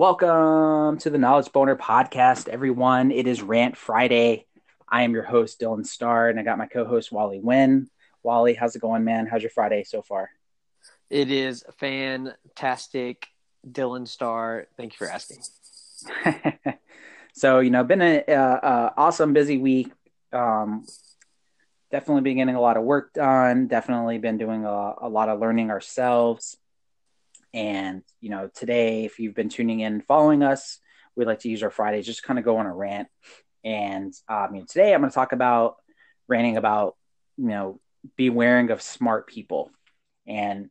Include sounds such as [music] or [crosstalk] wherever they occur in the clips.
Welcome to the Knowledge Boner podcast, everyone. It is Rant Friday. I am your host, Dylan Starr, and I got my co host, Wally Wynn. Wally, how's it going, man? How's your Friday so far? It is fantastic, Dylan Starr. Thank you for asking. [laughs] so, you know, been an awesome, busy week. Um, definitely been getting a lot of work done. Definitely been doing a, a lot of learning ourselves. And, you know, today, if you've been tuning in following us, we like to use our Fridays just kind of go on a rant. And um, you know, today I'm going to talk about ranting about, you know, beware of smart people. And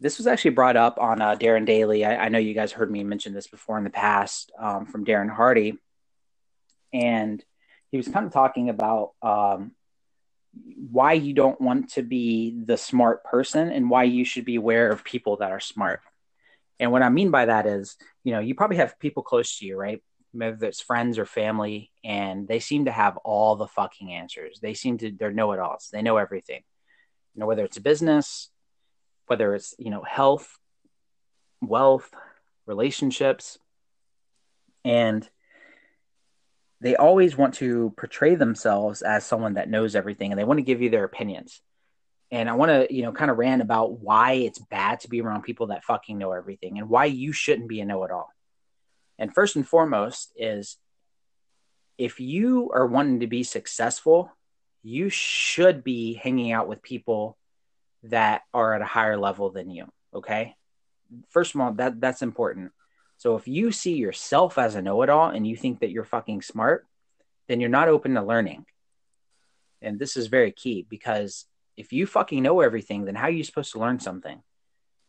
this was actually brought up on uh, Darren Daily. I, I, know you guys heard me mention this before in the past um, from Darren Hardy. And he was kind of talking about um, why you don't want to be the smart person and why you should be aware of people that are smart. And what I mean by that is, you know, you probably have people close to you, right? Whether it's friends or family, and they seem to have all the fucking answers. They seem to, they're know it alls. They know everything. You know, whether it's business, whether it's, you know, health, wealth, relationships. And they always want to portray themselves as someone that knows everything and they want to give you their opinions. And I want to, you know, kind of rant about why it's bad to be around people that fucking know everything and why you shouldn't be a know it all. And first and foremost is if you are wanting to be successful, you should be hanging out with people that are at a higher level than you. Okay. First of all, that that's important. So if you see yourself as a know-it-all and you think that you're fucking smart, then you're not open to learning. And this is very key because if you fucking know everything, then how are you supposed to learn something?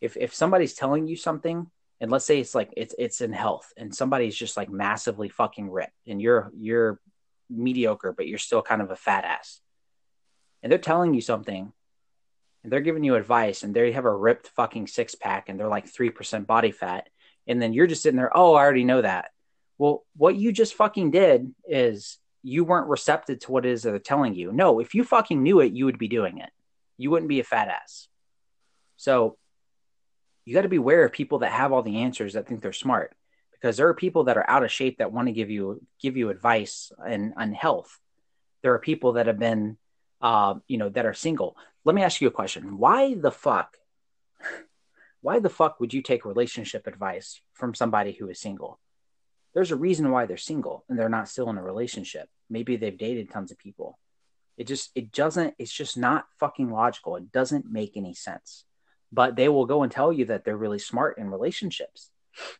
If if somebody's telling you something, and let's say it's like it's it's in health, and somebody's just like massively fucking ripped, and you're you're mediocre, but you're still kind of a fat ass, and they're telling you something, and they're giving you advice, and they have a ripped fucking six pack, and they're like three percent body fat, and then you're just sitting there, oh, I already know that. Well, what you just fucking did is you weren't receptive to what it is they're telling you. No, if you fucking knew it, you would be doing it. You wouldn't be a fat ass. So you got to be aware of people that have all the answers that think they're smart because there are people that are out of shape that want to give you give you advice and on health. There are people that have been uh, you know, that are single. Let me ask you a question. Why the fuck why the fuck would you take relationship advice from somebody who is single? There's a reason why they're single and they're not still in a relationship. Maybe they've dated tons of people. It just it doesn't it's just not fucking logical. It doesn't make any sense. But they will go and tell you that they're really smart in relationships.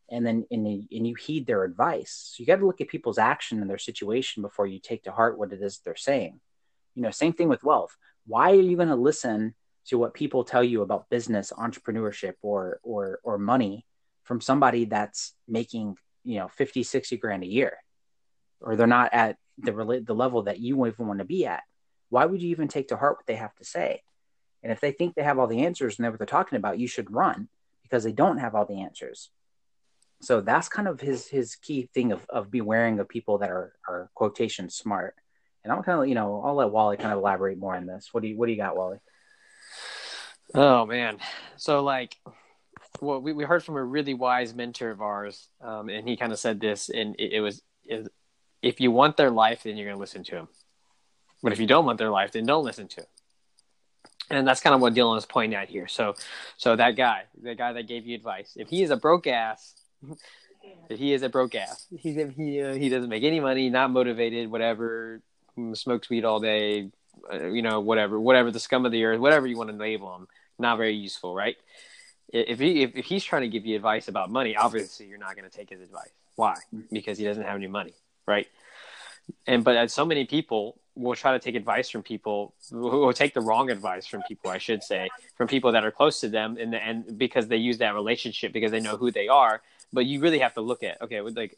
And then and, and you heed their advice. So you got to look at people's action and their situation before you take to heart what it is they're saying. You know, same thing with wealth. Why are you going to listen to what people tell you about business, entrepreneurship, or or or money from somebody that's making you know 50, 60 grand a year, or they're not at the the level that you even want to be at. Why would you even take to heart what they have to say? And if they think they have all the answers and know what they're talking about, you should run because they don't have all the answers. So that's kind of his his key thing of of bewaring of people that are are quotation smart. And I'm kind of you know I'll let Wally kind of elaborate more on this. What do you what do you got, Wally? Oh man, so like, well, we, we heard from a really wise mentor of ours, um, and he kind of said this, and it, it was, it, if you want their life, then you're going to listen to him, but if you don't want their life, then don't listen to him. And that's kind of what Dylan is pointing at here. So, so that guy, the guy that gave you advice, if he is a broke ass, [laughs] if he is a broke ass, he he uh, he doesn't make any money, not motivated, whatever, smokes weed all day, Uh, you know, whatever, whatever the scum of the earth, whatever you want to label him, not very useful, right? If he if, if he's trying to give you advice about money, obviously you're not going to take his advice. Why? Mm-hmm. Because he doesn't have any money, right? And but uh, so many people will try to take advice from people who will take the wrong advice from people, I should say, from people that are close to them, and and because they use that relationship because they know who they are. But you really have to look at okay, like,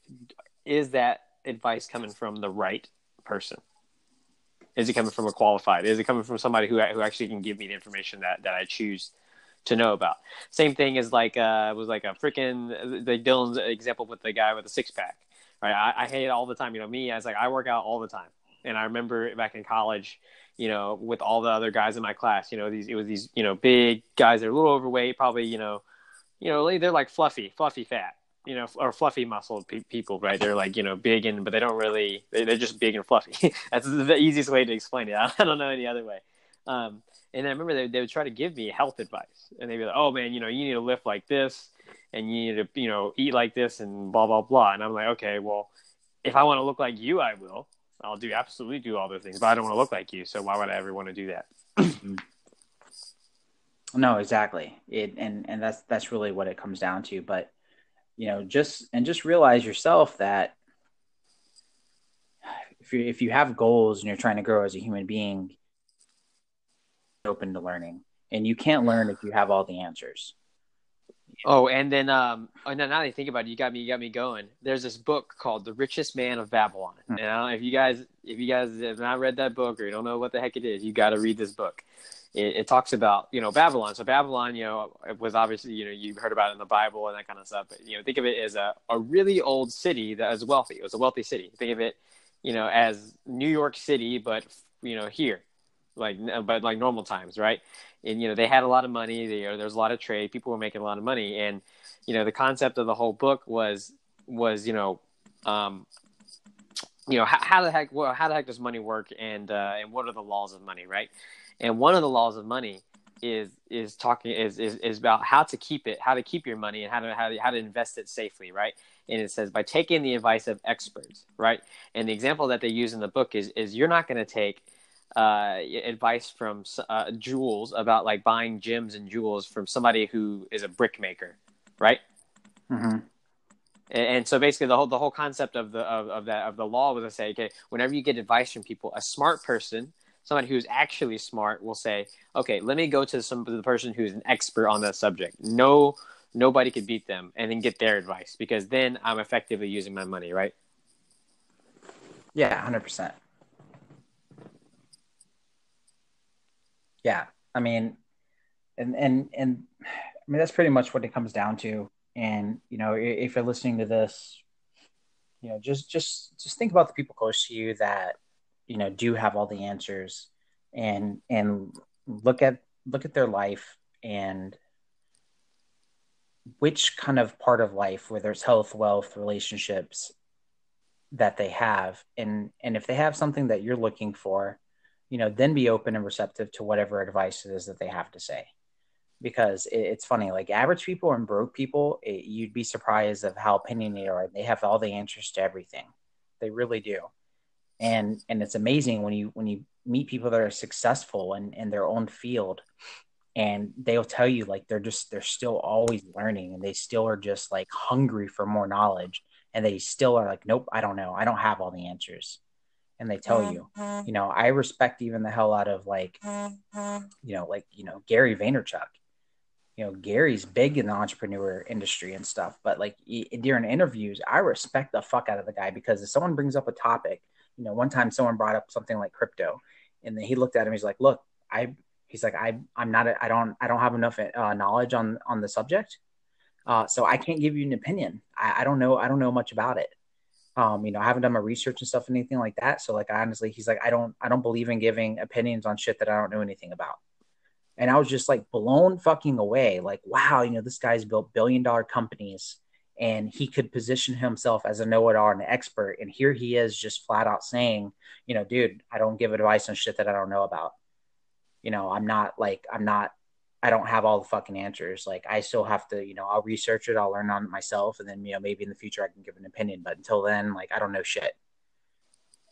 is that advice coming from the right person? Is it coming from a qualified? Is it coming from somebody who who actually can give me the information that that I choose to know about? Same thing as like uh was like a freaking the Dylan's example with the guy with the six pack. Right, I, I hate it all the time. You know, me as like I work out all the time, and I remember back in college, you know, with all the other guys in my class, you know, these it was these you know big guys that are a little overweight, probably you know, you know they're like fluffy, fluffy fat, you know, or fluffy muscled pe- people, right? They're like, you know, big and, but they don't really, they, are just big and fluffy. [laughs] That's the easiest way to explain it. [laughs] I don't know any other way. Um, and I remember they, they would try to give me health advice and they'd be like, oh man, you know, you need to lift like this and you need to, you know, eat like this and blah, blah, blah. And I'm like, okay, well, if I want to look like you, I will. I'll do absolutely do all those things, but I don't want to look like you. So why would I ever want to do that? no, exactly. It, and, and that's, that's really what it comes down to. But, you know, just, and just realize yourself that if you, if you have goals and you're trying to grow as a human being, open to learning. And you can't learn if you have all the answers. Oh and then um oh, now, now that I think about it you got me you got me going. There's this book called the richest man of babylon. Mm-hmm. and don't know if you guys if you guys have not read that book or you don't know what the heck it is you got to read this book it, it, talks about you know babylon so babylon you know was obviously you know you heard about it in the bible and that kind of stuff but you know think of it as a, a really old city that was wealthy it was a wealthy city think of it you know as new york city but you know here like but like normal times, right? And you know they had a lot of money. They, you know, there was a lot of trade. People were making a lot of money, and you know the concept of the whole book was was you know um, you know how, how the heck well, how the heck does money work, and uh, and what are the laws of money, right? And one of the laws of money is is talking is, is is about how to keep it, how to keep your money, and how to how to, how to invest it safely, right? And it says by taking the advice of experts, right? And the example that they use in the book is is you're not going to take uh, advice from uh, jewels about like buying gems and jewels from somebody who is a brick maker, right? Mm-hmm. And, and, so basically, the whole the whole concept of the of, of that of the law was to say, okay, whenever you get advice from people, a smart person, somebody who's actually smart, will say, okay, let me go to some the person who's an expert on that subject. No, nobody could beat them, and then get their advice because then I'm effectively using my money, right? Yeah, hundred percent. yeah i mean and and and i mean that's pretty much what it comes down to and you know if you're listening to this you know just just just think about the people close to you that you know do have all the answers and and look at look at their life and which kind of part of life whether it's health wealth relationships that they have and and if they have something that you're looking for you know, then be open and receptive to whatever advice it is that they have to say. Because it, it's funny, like average people and broke people, it, you'd be surprised of how opinionated they are. They have all the answers to everything. They really do. And and it's amazing when you when you meet people that are successful in, in their own field and they'll tell you like they're just they're still always learning and they still are just like hungry for more knowledge and they still are like nope i don't know i don't have all the answers and they tell you mm-hmm. you know i respect even the hell out of like mm-hmm. you know like you know gary vaynerchuk you know gary's big in the entrepreneur industry and stuff but like during interviews i respect the fuck out of the guy because if someone brings up a topic you know one time someone brought up something like crypto and then he looked at him he's like look i he's like i i'm not a, i don't i don't have enough uh, knowledge on on the subject uh, so i can't give you an opinion I, I don't know i don't know much about it um, you know, I haven't done my research and stuff, and anything like that. So, like, honestly, he's like, I don't, I don't believe in giving opinions on shit that I don't know anything about. And I was just like blown fucking away. Like, wow, you know, this guy's built billion dollar companies, and he could position himself as a know-it-all and an expert. And here he is, just flat out saying, you know, dude, I don't give advice on shit that I don't know about. You know, I'm not like, I'm not I don't have all the fucking answers. Like I still have to, you know, I'll research it, I'll learn on it myself, and then you know maybe in the future I can give an opinion. But until then, like I don't know shit.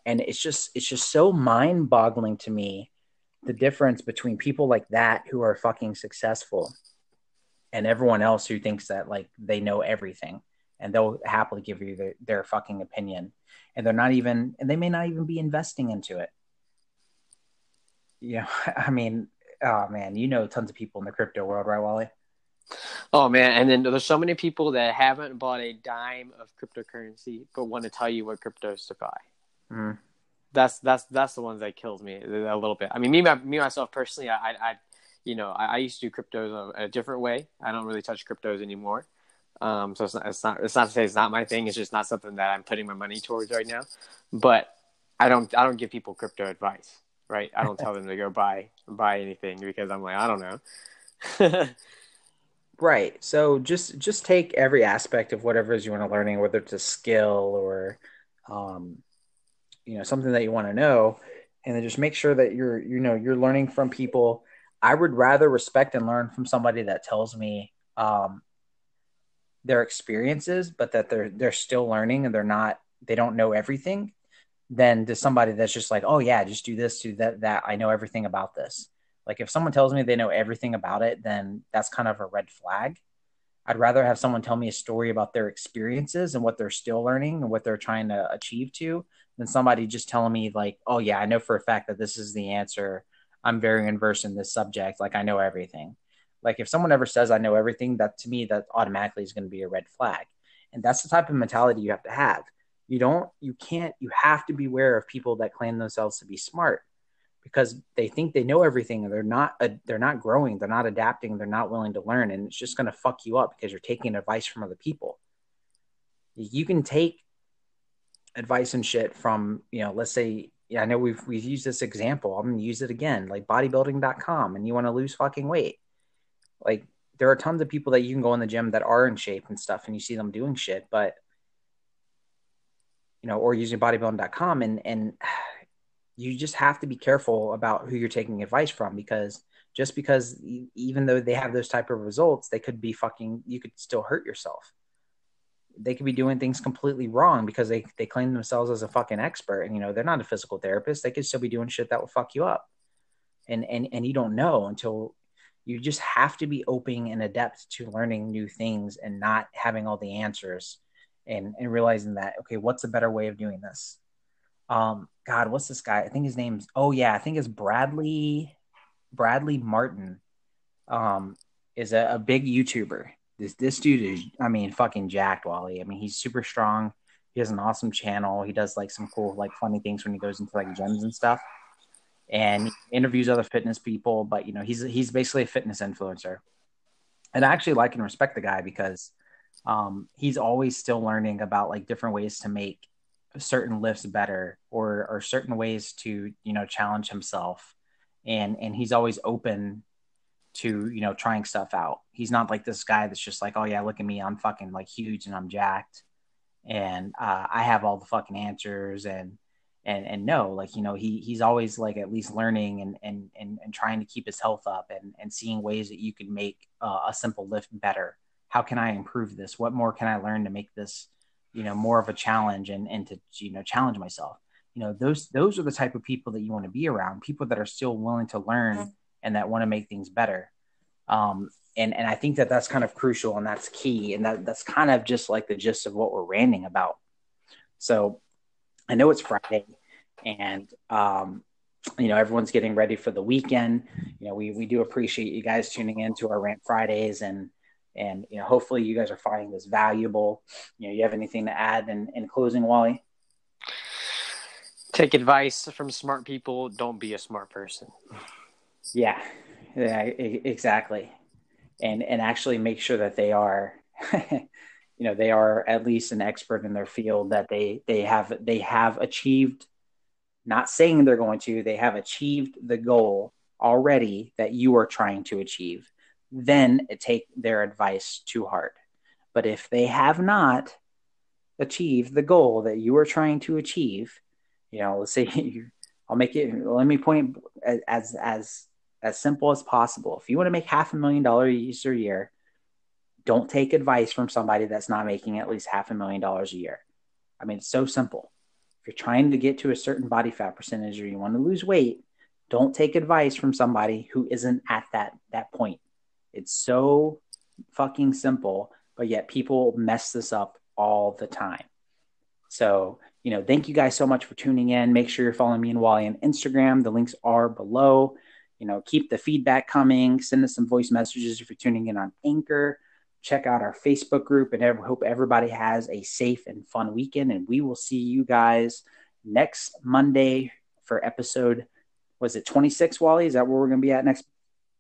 And it's just it's just so mind boggling to me the difference between people like that who are fucking successful and everyone else who thinks that like they know everything and they'll happily give you their, their fucking opinion and they're not even and they may not even be investing into it. Yeah, [laughs] I mean, oh man, you know tons of people in the crypto world, right, Wally? Oh man, and then there's so many people that haven't bought a dime of cryptocurrency but want to tell you what cryptos to buy. Mm. That's that's that's the ones that kills me a little bit. I mean, me me myself personally, I, I you know I, I, used to do cryptos a, a, different way. I don't really touch cryptos anymore. Um, so it's not, it's not it's not to say it's not my thing. It's just not something that I'm putting my money towards right now. But I don't I don't give people crypto advice right? I don't [laughs] tell them to go buy buy anything because I'm like, I don't know. [laughs] Right. So just just take every aspect of whatever it is you want to learning, whether it's a skill or um, you know something that you want to know, and then just make sure that you're you know you're learning from people. I would rather respect and learn from somebody that tells me um, their experiences, but that they're they're still learning and they're not they don't know everything, than to somebody that's just like, oh yeah, just do this, do that, that. I know everything about this. Like if someone tells me they know everything about it, then that's kind of a red flag. I'd rather have someone tell me a story about their experiences and what they're still learning and what they're trying to achieve to than somebody just telling me like, oh yeah, I know for a fact that this is the answer. I'm very inverse in this subject. Like I know everything. Like if someone ever says I know everything, that to me that automatically is going to be a red flag. And that's the type of mentality you have to have. You don't, you can't, you have to beware of people that claim themselves to be smart because they think they know everything and they're not uh, they're not growing they're not adapting they're not willing to learn and it's just going to fuck you up because you're taking advice from other people you can take advice and shit from you know let's say yeah, I know we've we've used this example. I'm gonna use it again, like bodybuilding.com, and you want to lose fucking weight. Like there are tons of people that you can go in the gym that are in shape and stuff, and you see them doing shit, but you know, or using bodybuilding.com and and [sighs] you just have to be careful about who you're taking advice from because just because even though they have those type of results they could be fucking you could still hurt yourself they could be doing things completely wrong because they they claim themselves as a fucking expert and you know they're not a physical therapist. They could still be doing shit that will fuck you up. And and and you don't know until you just have to be open and adept to learning new things and not having all the answers and and realizing that okay what's a better way of doing this? Um god what's this guy? I think his name's oh yeah i think it's bradley bradley martyn. Um is a, a big youtuber this this dude is i mean fucking jacked wally. I mean he's super strong. He has an awesome channel. He does like some cool like funny things when he goes into like gyms and stuff. And interviews other fitness people but you know he's he's basically a fitness influencer. And i actually like and respect the guy because um, he's always still learning about like different ways to make certain lifts better or or certain ways to you know challenge himself. And and he's always open to you know trying stuff out. He's not like this guy that's just like oh yeah look at me i'm fucking like huge and i'm jacked. And uh, i have all the fucking answers and and and no like you know he he's always like at least learning and and and, and trying to keep his health up and and seeing ways that you can make uh, a simple lift better. How can i improve this? What more can i learn to make this you know more of a challenge and and to you know challenge myself? You know those those are the type of people that you want to be around people that are still willing to learn mm-hmm. And that want to make things better. Um and and i think that that's kind of crucial and that's key and that that's kind of just like the gist of what we're ranting about. So i know it's friday and um you know everyone's getting ready for the weekend. You know we we do appreciate you guys tuning in to our rant fridays and and you know hopefully you guys are finding this valuable. You know you have anything to add in, in closing wally? Take advice from smart people. Don't be a smart person yeah yeah exactly and and actually make sure that they are [laughs] you know they are at least an expert in their field that they they have they have achieved not saying they're going to they have achieved the goal already that you are trying to achieve then take their advice to heart. But if they have not achieved the goal that you are trying to achieve, you know, let's say [laughs] you, I'll make it. Let me point as as as simple as possible. If you want to make half a million dollars a year, don't take advice from somebody that's not making at least half a million dollars a year. I mean, it's so simple. If you're trying to get to a certain body fat percentage or you want to lose weight, don't take advice from somebody who isn't at that that point. It's so fucking simple, but yet people mess this up all the time. So, you know, thank you guys so much for tuning in. Make sure you're following me and Wally on Instagram. The links are below. You know, keep the feedback coming. Send us some voice messages if you're tuning in on Anchor. Check out our Facebook group and I hope everybody has a safe and fun weekend. And we will see you guys next Monday for episode, was it 26, Wally? Is that where we're going to be at next?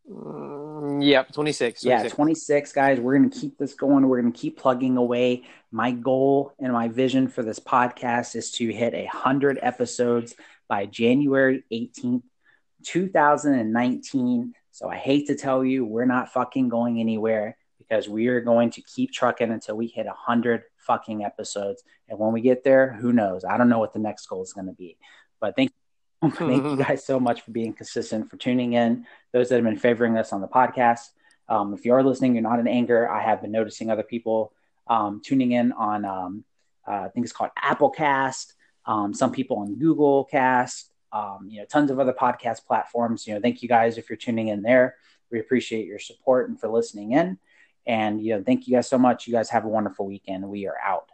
Mm, yep, 26, 26. Yeah, 26, guys. We're going to keep this going. We're going to keep plugging away. My goal and my vision for this podcast is to hit 100 episodes by January 18th, 2019. So I hate to tell you, we're not fucking going anywhere because we are going to keep trucking until we hit 100 fucking episodes. And when we get there, who knows? I don't know what the next goal is going to be. But thank thank you [laughs] guys so much for being consistent, for tuning in. Those that have been favoring us on the podcast. Um, if you are listening, you're not in Anchor. I have been noticing other people um, tuning in on, um, uh, I think it's called Applecast. Um, some people on Google Cast. Um, you know, tons of other podcast platforms. You know, thank you guys if you're tuning in there. We appreciate your support and for listening in. And you know, thank you guys so much. You guys have a wonderful weekend. We are out.